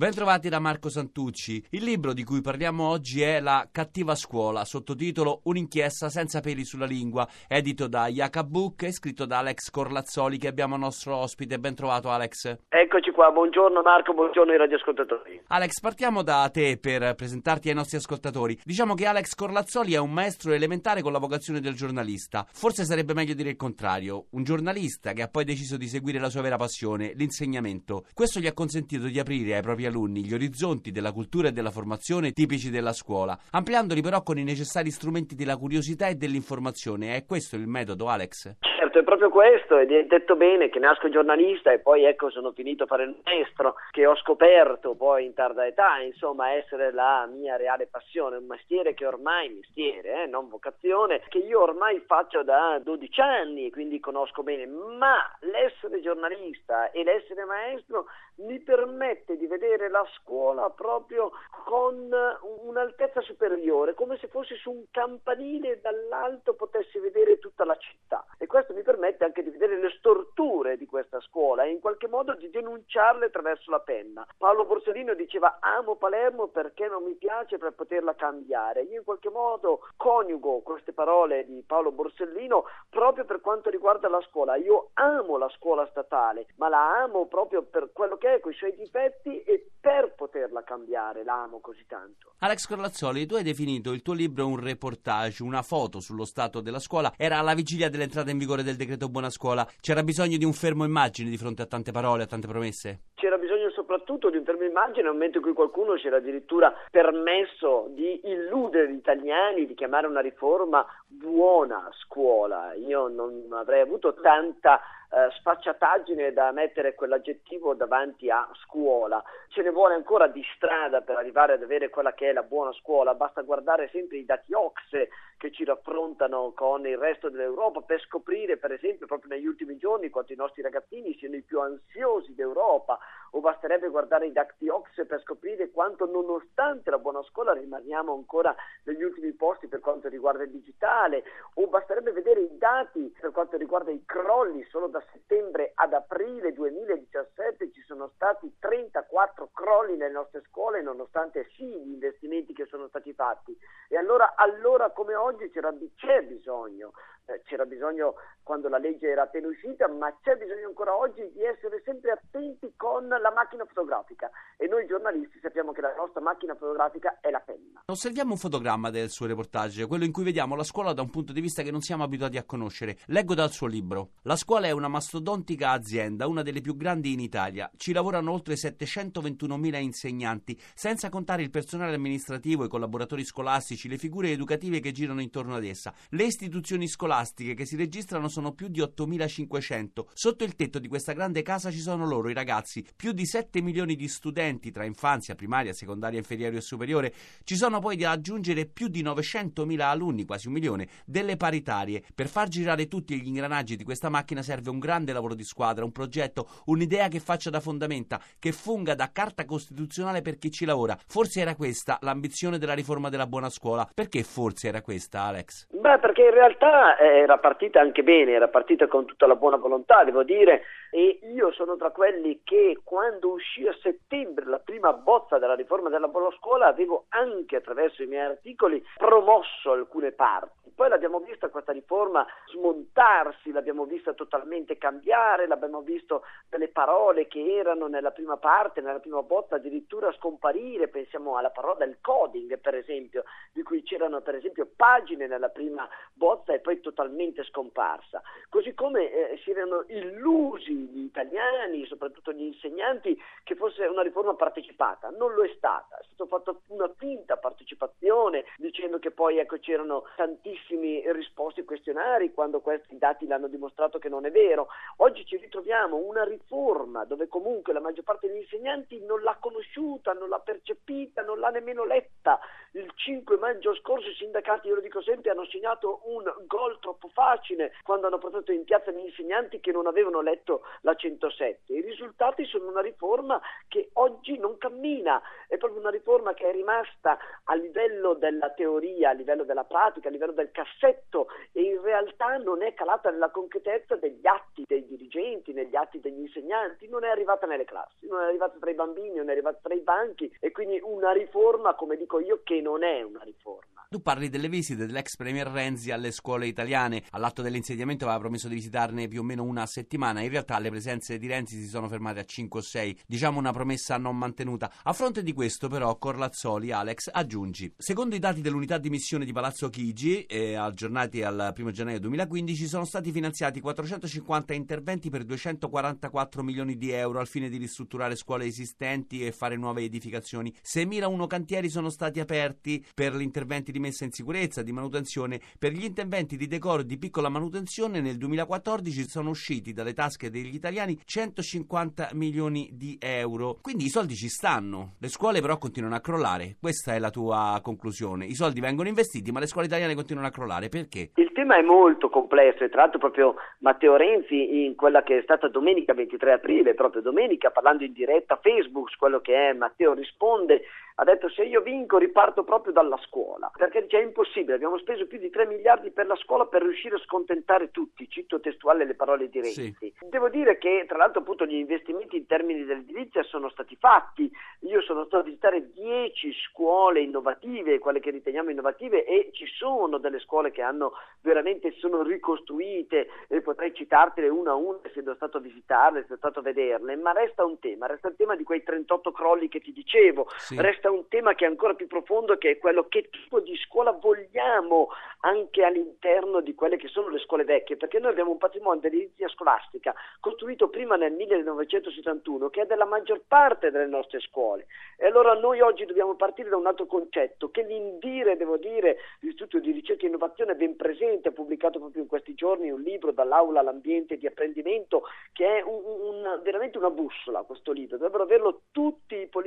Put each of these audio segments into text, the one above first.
Bentrovati da Marco Santucci. Il libro di cui parliamo oggi è La cattiva scuola, sottotitolo Un'inchiesta senza peli sulla lingua, edito da Book e scritto da Alex Corlazzoli che abbiamo nostro ospite. Bentrovato Alex. Eccoci qua, buongiorno Marco, buongiorno ai radioascoltatori. Alex, partiamo da te per presentarti ai nostri ascoltatori. Diciamo che Alex Corlazzoli è un maestro elementare con la vocazione del giornalista. Forse sarebbe meglio dire il contrario, un giornalista che ha poi deciso di seguire la sua vera passione, l'insegnamento. Questo gli ha consentito di aprire ai propri alunni gli orizzonti della cultura e della formazione tipici della scuola, ampliandoli però con i necessari strumenti della curiosità e dell'informazione. È questo il metodo, Alex? Certo, è proprio questo, ed è detto bene che nasco giornalista e poi ecco sono finito a fare il maestro, che ho scoperto poi in tarda età, insomma, essere la mia reale passione, un mestiere che ormai, mestiere, eh, non vocazione, che io ormai faccio da 12 anni quindi conosco bene, ma l'essere giornalista e l'essere maestro mi permette di vedere la scuola proprio con un'altezza superiore, come se fossi su un campanile e dall'alto potessi vedere tutta la città. E questo mi permette anche di vedere le storture di questa scuola e in qualche modo di denunciarle attraverso la penna. Paolo Borsellino diceva amo Palermo perché non mi piace per poterla cambiare. Io in qualche modo coniugo queste parole di Paolo Borsellino proprio per quanto riguarda la scuola. Io amo la scuola statale, ma la amo proprio per quello che è, con i suoi difetti e per poterla cambiare, la amo così tanto. Alex Corlazzoli, tu hai definito il tuo libro un reportage, una foto sullo stato della scuola. Era alla vigilia dell'entrata in vigore del decreto Buona Scuola, c'era bisogno di un fermo immagine di fronte a tante parole, a tante promesse? C'era bisogno soprattutto di un fermo immagine nel momento in cui qualcuno ci era addirittura permesso di illudere gli italiani di chiamare una riforma buona scuola. Io non avrei avuto tanta eh, sfacciataggine da mettere quell'aggettivo davanti a scuola. Ce ne vuole ancora di strada per arrivare ad avere quella che è la buona scuola, basta guardare sempre i dati OXE che ci raffrontano con il resto dell'Europa per scoprire, per esempio, proprio negli ultimi giorni quanto i nostri ragazzini siano i più ansiosi d'Europa, o basterebbe guardare i dati OXE per scoprire quanto nonostante la buona scuola rimaniamo ancora negli ultimi posti per quanto riguarda il digitale, o basterebbe vedere i dati per quanto riguarda i crolli. Solo da settembre ad aprile 2017 ci sono stati 34 crolli nelle nostre scuole nonostante sì gli investimenti che sono stati fatti e allora, allora come oggi c'era, c'è bisogno eh, c'era bisogno quando la legge era appena uscita, ma c'è bisogno ancora oggi di essere sempre attenti con la macchina fotografica e noi giornalisti sappiamo che la nostra macchina fotografica è la penna. Osserviamo un fotogramma del suo reportage, quello in cui vediamo la scuola da un punto di vista che non siamo abituati a conoscere. Leggo dal suo libro. La scuola è una mastodontica azienda, una delle più grandi in Italia. Ci lavorano oltre 721.000 insegnanti, senza contare il personale amministrativo, i collaboratori scolastici, le figure educative che girano intorno ad essa. Le istituzioni scolastiche che si registrano sono più di 8.500. Sotto il tetto di questa grande casa ci sono loro, i ragazzi, più di 7 milioni di studenti tra infanzia, primaria, secondaria, inferiore e superiore. Ci sono poi da aggiungere più di 900.000 alunni, quasi un milione, delle paritarie. Per far girare tutti gli ingranaggi di questa macchina serve un grande lavoro di squadra, un progetto, un'idea che faccia da fondamenta, che funga da carta costituzionale per chi ci lavora. Forse era questa l'ambizione della riforma della buona scuola. Perché forse era questa, Alex? Beh, perché in realtà eh, era partita anche bene, era partita con tutta la buona volontà, devo dire, e io sono tra quelli che quando uscì a settembre la prima bozza della riforma della scuola avevo anche attraverso i miei articoli promosso alcune parti. Poi l'abbiamo vista questa riforma smontarsi, l'abbiamo vista totalmente cambiare, l'abbiamo visto delle parole che erano nella prima parte, nella prima bozza addirittura scomparire, pensiamo alla parola del coding per esempio, di cui c'erano per esempio pagine nella prima bozza e poi totalmente scomparsa. Così come eh, si erano illusi gli italiani soprattutto gli insegnanti, che fosse una riforma partecipata. Non lo è stata, è stata fatta una finta partecipazione dicendo che poi ecco, c'erano tantissimi ai questionari quando questi dati l'hanno dimostrato che non è vero. Oggi ci ritroviamo una riforma dove comunque la maggior parte degli insegnanti non l'ha conosciuta, non l'ha percepita, non l'ha nemmeno letta. Il 5 maggio scorso i sindacati, io lo dico sempre, hanno segnato un gol troppo facile quando hanno portato in piazza gli insegnanti che non avevano letto la 107. I risultati sono una riforma che oggi non cammina, è proprio una riforma che è rimasta a livello della teoria, a livello della pratica, a livello del cassetto e in realtà non è calata nella concretezza degli atti dei dirigenti, negli atti degli insegnanti, non è arrivata nelle classi, non è arrivata tra i bambini, non è arrivata tra i banchi e quindi una riforma, come dico io, che non è una riforma. Tu parli delle visite dell'ex premier Renzi alle scuole italiane. All'atto dell'insediamento aveva promesso di visitarne più o meno una settimana. In realtà le presenze di Renzi si sono fermate a 5 o 6. Diciamo una promessa non mantenuta. A fronte di questo, però, Corlazzoli, Alex, aggiungi. Secondo i dati dell'unità di missione di Palazzo Chigi, eh, aggiornati al 1 gennaio 2015, sono stati finanziati 450 interventi per 244 milioni di euro al fine di ristrutturare scuole esistenti e fare nuove edificazioni. 6.001 cantieri sono stati aperti per gli interventi di messa in sicurezza, di manutenzione. Per gli interventi di decoro e di piccola manutenzione nel 2014 sono usciti dalle tasche degli italiani 150 milioni di euro. Quindi i soldi ci stanno, le scuole però continuano a crollare. Questa è la tua conclusione. I soldi vengono investiti, ma le scuole italiane continuano a crollare. Perché? Il tema è molto complesso e tra l'altro proprio Matteo Renzi in quella che è stata domenica 23 aprile, proprio domenica, parlando in diretta a Facebook, quello che è Matteo risponde ha detto se io vinco riparto proprio dalla scuola, perché dice è impossibile, abbiamo speso più di 3 miliardi per la scuola per riuscire a scontentare tutti, cito testuale le parole di Renzi. Sì. Devo dire che tra l'altro appunto gli investimenti in termini dell'edilizia sono stati fatti, io sono stato a visitare 10 scuole innovative, quelle che riteniamo innovative e ci sono delle scuole che hanno veramente sono ricostruite e potrei citartele una a una essendo stato a visitarle, essendo stato a vederle, ma resta un tema, resta il tema di quei 38 crolli che ti dicevo, sì. resta un tema che è ancora più profondo, che è quello che tipo di scuola vogliamo anche all'interno di quelle che sono le scuole vecchie, perché noi abbiamo un patrimonio dell'edilizia scolastica costruito prima nel 1971 che è della maggior parte delle nostre scuole. E allora noi oggi dobbiamo partire da un altro concetto, che l'Indire, devo dire, l'Istituto di Ricerca e Innovazione è ben presente, ha pubblicato proprio in questi giorni un libro dall'aula all'ambiente di apprendimento, che è un, un, veramente una bussola questo libro, dovrebbero averlo tutti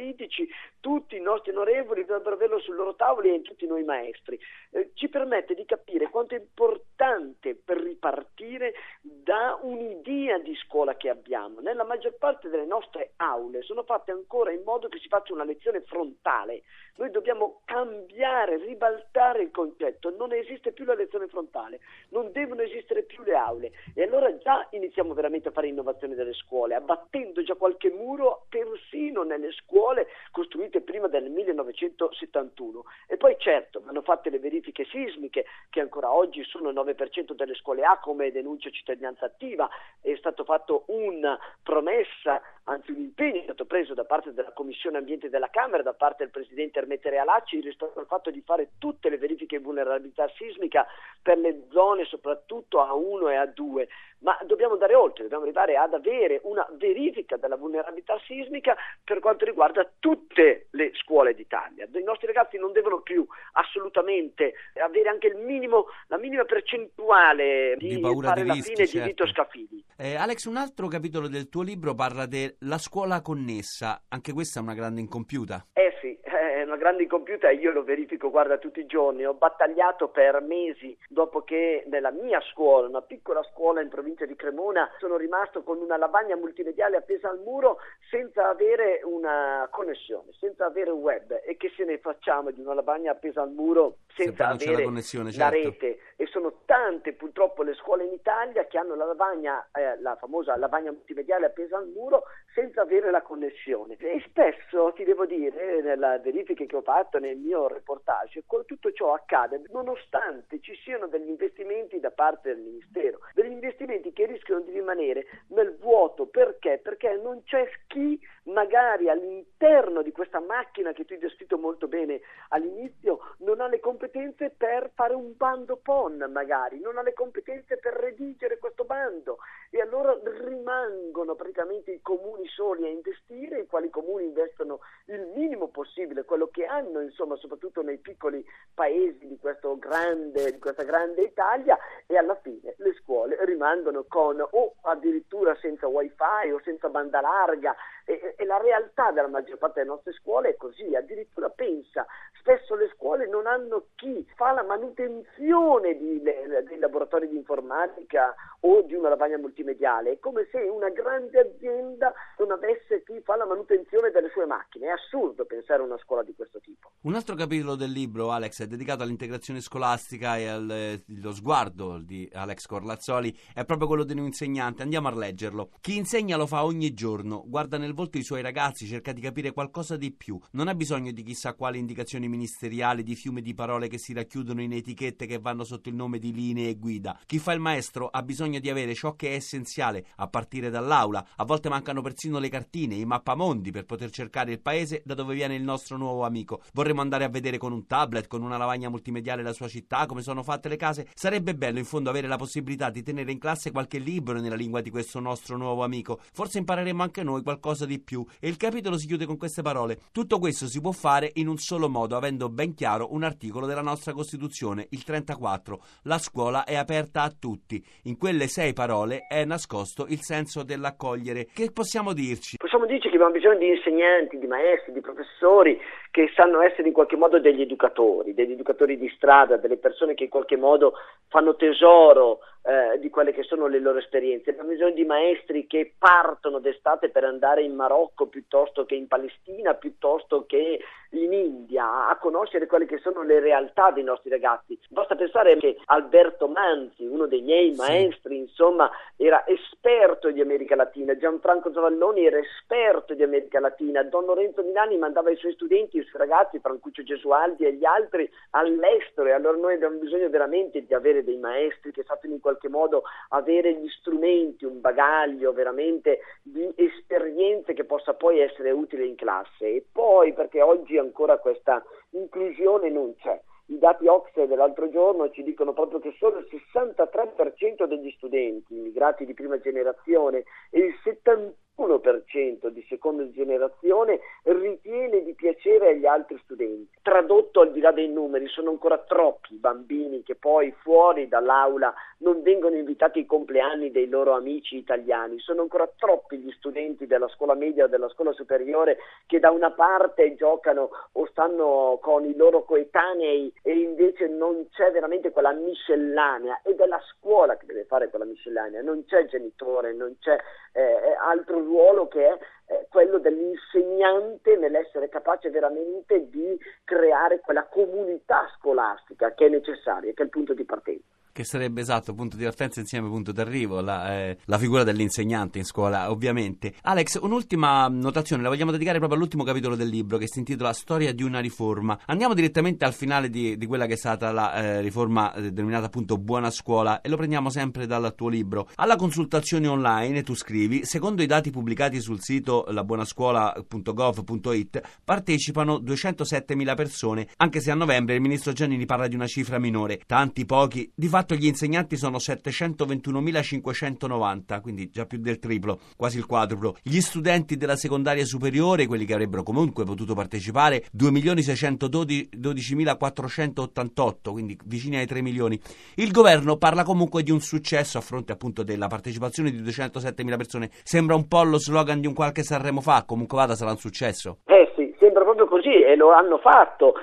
politici, tutti i nostri onorevoli dovrebbero averlo sul loro tavoli e tutti noi maestri. Eh, ci permette di capire quanto è importante per ripartire da un'idea di scuola che abbiamo. Nella maggior parte delle nostre aule sono fatte ancora in modo che si faccia una lezione frontale. Noi dobbiamo cambiare, ribaltare il concetto. Non esiste più la lezione frontale, non devono esistere più le aule. E allora già iniziamo veramente a fare innovazione delle scuole, abbattendo già qualche muro persino nelle scuole costruite prima del 1971. E poi certo, vanno fatte le verifiche sismiche, che ancora oggi sono il 9% delle scuole A come denuncia cittadinanza attiva, è stato fatto una promessa, anzi un impegno è stato preso da parte della Commissione Ambiente della Camera, da parte del Presidente Ermete Realacci, rispetto al fatto di fare tutte le verifiche di vulnerabilità sismica per le zone soprattutto A1 e A2 ma dobbiamo andare oltre, dobbiamo arrivare ad avere una verifica della vulnerabilità sismica per quanto riguarda tutte le scuole d'Italia. I nostri ragazzi non devono più assolutamente avere anche minimo, la minima percentuale di, di fare di la rischi, fine certo. di Vito Scafidi. Eh, Alex, un altro capitolo del tuo libro parla della scuola connessa, anche questa è una grande incompiuta. Eh sì, è una grande incompiuta e io lo verifico, guarda, tutti i giorni. Ho battagliato per mesi dopo che nella mia scuola, una piccola scuola in provincia di Cremona sono rimasto con una lavagna multimediale appesa al muro senza avere una connessione, senza avere un web. E che se ne facciamo di una lavagna appesa al muro senza avere la, certo. la, rete? E sono tante purtroppo le scuole in Italia che hanno la lavagna, eh, la famosa lavagna multimediale appesa al muro senza avere la connessione. E spesso ti devo dire, nelle verifiche che ho fatto nel mio reportage, tutto ciò accade nonostante ci siano degli investimenti da parte del Ministero, degli investimenti che rischiano di rimanere nel vuoto perché? Perché non c'è chi magari all'interno di questa macchina che tu hai descritto molto bene all'inizio non ha le competenze per fare un bando PON magari, non ha le competenze per redigere questo bando. E allora rimangono praticamente i comuni soli a investire, i quali comuni investono il minimo possibile, quello che hanno insomma soprattutto nei piccoli paesi di, grande, di questa grande Italia e alla fine le scuole rimangono con o addirittura senza wifi o senza banda larga e, e, la realtà della maggior parte delle nostre scuole è così, addirittura pensa, spesso le scuole non hanno chi fa la manutenzione di, le, dei laboratori di informatica o di una lavagna multimediale, è come se una grande azienda non avesse chi fa la manutenzione delle sue macchine, è assurdo pensare a una scuola di questo tipo. Un altro capitolo del libro, Alex, è dedicato all'integrazione scolastica e allo eh, sguardo di Alex Corlazzoli, è proprio quello di un insegnante, andiamo a leggerlo. Chi insegna lo fa ogni giorno, guarda nel volto i suoi ragazzi, cerca di capire qualcosa di più, non ha bisogno di chissà quali indicazioni ministeriali, di fiumi di parole che si racchiudono in etichette che vanno sotto il nome di linee e guida. Chi fa il maestro ha bisogno di avere ciò che è essenziale, a partire dall'aula. A volte mancano persino le cartine, i mappamondi per poter cercare il paese da dove viene il nostro nuovo amico. Vorremmo andare a vedere con un tablet, con una lavagna multimediale la sua città, come sono fatte le case. Sarebbe bello in fondo avere la possibilità di tenere in classe qualche libro nella lingua di questo nostro nuovo amico. Forse impareremo anche noi qualcosa di più. E il capitolo si chiude con queste parole. Tutto questo si può fare in un solo modo, avendo ben chiaro un articolo della nostra Costituzione, il 34. La scuola è aperta a tutti. In quelle sei parole è nascosto il senso dell'accogliere. Che possiamo dirci? Possiamo dirci che abbiamo bisogno di insegnanti, di maestri, di professori che sanno essere in qualche modo degli educatori, degli educatori di strada, delle persone che in qualche modo fanno tesoro eh, di quelle che sono le loro esperienze. Abbiamo bisogno di maestri che partono d'estate per andare in Marocco piuttosto che in Palestina, piuttosto che in India, a conoscere quelle che sono le realtà dei nostri ragazzi. Basta pensare che Alberto Manzi, uno dei miei maestri, sì. insomma, era esperto di America Latina, Gianfranco Zavalloni era esperto di America Latina, Don Lorenzo Milani mandava i suoi studenti, suoi ragazzi, Francuccio Gesualdi e gli altri all'estero e allora noi abbiamo bisogno veramente di avere dei maestri che sappiano in qualche modo avere gli strumenti, un bagaglio veramente di esperienze che possa poi essere utile in classe e poi perché oggi ancora questa inclusione non c'è. I dati Oxford dell'altro giorno ci dicono proprio che solo il 63% degli studenti immigrati di prima generazione e il 71% 1% di seconda generazione ritiene di piacere agli altri studenti. Tradotto al di là dei numeri, sono ancora troppi i bambini che poi fuori dall'aula non vengono invitati ai compleanni dei loro amici italiani, sono ancora troppi gli studenti della scuola media o della scuola superiore che da una parte giocano o stanno con i loro coetanei e invece non c'è veramente quella miscellanea. Ed è la scuola che deve fare quella miscellanea, non c'è genitore, non c'è eh, altro ruolo che è eh, quello dell'insegnante nell'essere capace veramente di creare quella comunità scolastica che è necessaria, che è il punto di partenza che sarebbe esatto punto di partenza insieme punto d'arrivo, la, eh, la, figura dell'insegnante in scuola, ovviamente. Alex, un'ultima notazione, la vogliamo dedicare proprio all'ultimo capitolo del libro che si intitola Storia di una riforma. Andiamo direttamente al finale di, di quella che è stata la eh, riforma eh, denominata appunto Buona Scuola e lo prendiamo sempre dal tuo libro. Alla consultazione online tu scrivi, secondo i dati pubblicati sul sito labuonascuola.gov.it partecipano 207.000 persone, anche se a novembre il ministro Giannini parla di una cifra minore. Tanti pochi, di fatto fatto gli insegnanti sono 721.590, quindi già più del triplo, quasi il quadruplo. Gli studenti della secondaria superiore, quelli che avrebbero comunque potuto partecipare, 2.612.488, quindi vicini ai 3 milioni. Il governo parla comunque di un successo a fronte appunto della partecipazione di 207.000 persone. Sembra un po' lo slogan di un qualche Sanremo fa, comunque vada sarà un successo. Eh sì, sembra proprio così e lo hanno fatto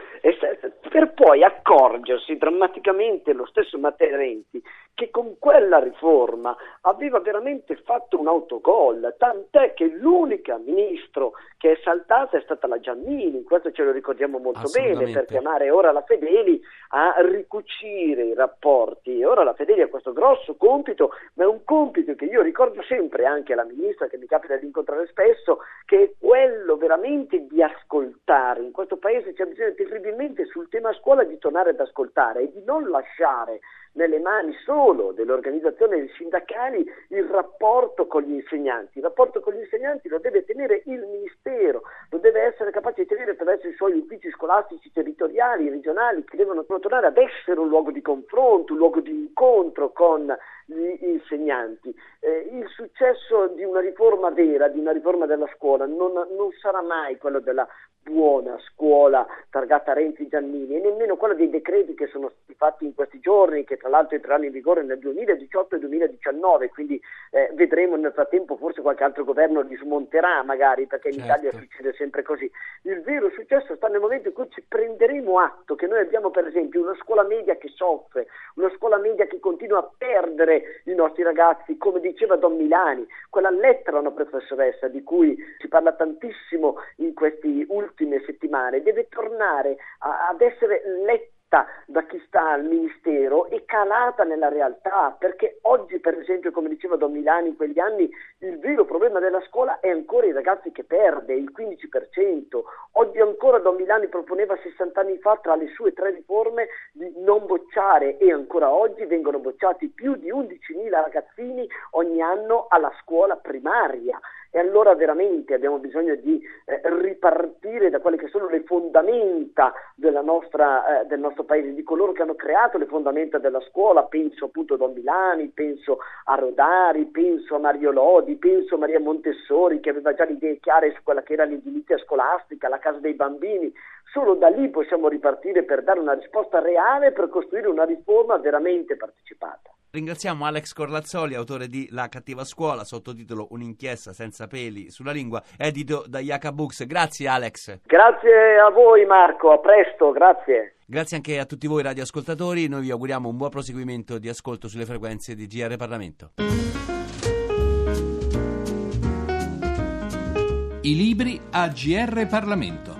per poi accorgersi drammaticamente lo stesso Matteo Renzi che con quella riforma aveva veramente fatto un autogol, tant'è che l'unica ministro che è saltata è stata la Giannini, questo ce lo ricordiamo molto bene, per chiamare ora la Fedeli a ricucire i rapporti ora la Fedeli ha questo grosso compito, ma è un compito che io ricordo sempre anche alla ministra che mi capita di incontrare spesso, che è quello veramente di ascoltare. In questo paese c'è bisogno terribilmente sul tema scuola di tornare ad ascoltare e di non lasciare nelle mani solo delle organizzazioni sindacali il rapporto con gli insegnanti. Il rapporto con gli insegnanti lo deve tenere il Ministero, lo deve essere capace di tenere attraverso i suoi uffici scolastici territoriali, regionali, che devono tornare ad essere un luogo di confronto, un luogo di incontro con gli insegnanti. Eh, il successo di una riforma vera, di una riforma della scuola, non, non sarà mai quello della buona scuola targata Renzi Giannini e nemmeno quello dei decreti che sono stati fatti in questi giorni, che tra l'altro entreranno in vigore nel 2018 e 2019, quindi eh, vedremo nel frattempo forse qualche altro governo li smonterà magari, perché in certo. Italia succede sempre così. Il vero successo sta nel momento in cui ci prenderemo atto che noi abbiamo per esempio una scuola media che soffre, una scuola media che continua a perdere i nostri ragazzi, come diceva Don Milani, quella lettera a una professoressa di cui si parla tantissimo in questi ultime settimane, deve tornare a, ad essere letta da chi sta al ministero e calata nella realtà, perché oggi per esempio, come diceva Don Milani in quegli anni, il vero problema della scuola è ancora i ragazzi che perde, il 15%. Oggi ancora Don Milani proponeva 60 anni fa tra le sue tre riforme di non bocciare e ancora oggi vengono bocciati più di 11.000 ragazzini ogni anno alla scuola primaria. E allora veramente abbiamo bisogno di eh, ripartire da quelle che sono le fondamenta nostra, eh, del nostro paese, di coloro che hanno creato le fondamenta della scuola, penso appunto a Don Milani, penso a Rodari, penso a Mario Lodi, penso a Maria Montessori che aveva già le idee chiare su quella che era l'edilizia scolastica, la casa dei bambini. Solo da lì possiamo ripartire per dare una risposta reale, per costruire una riforma veramente partecipata. Ringraziamo Alex Corlazzoli, autore di La cattiva scuola, sottotitolo Un'inchiesta senza peli sulla lingua, edito da Yaka Books. Grazie Alex. Grazie a voi Marco, a presto, grazie. Grazie anche a tutti voi radioascoltatori, noi vi auguriamo un buon proseguimento di ascolto sulle frequenze di GR Parlamento. I libri a GR Parlamento.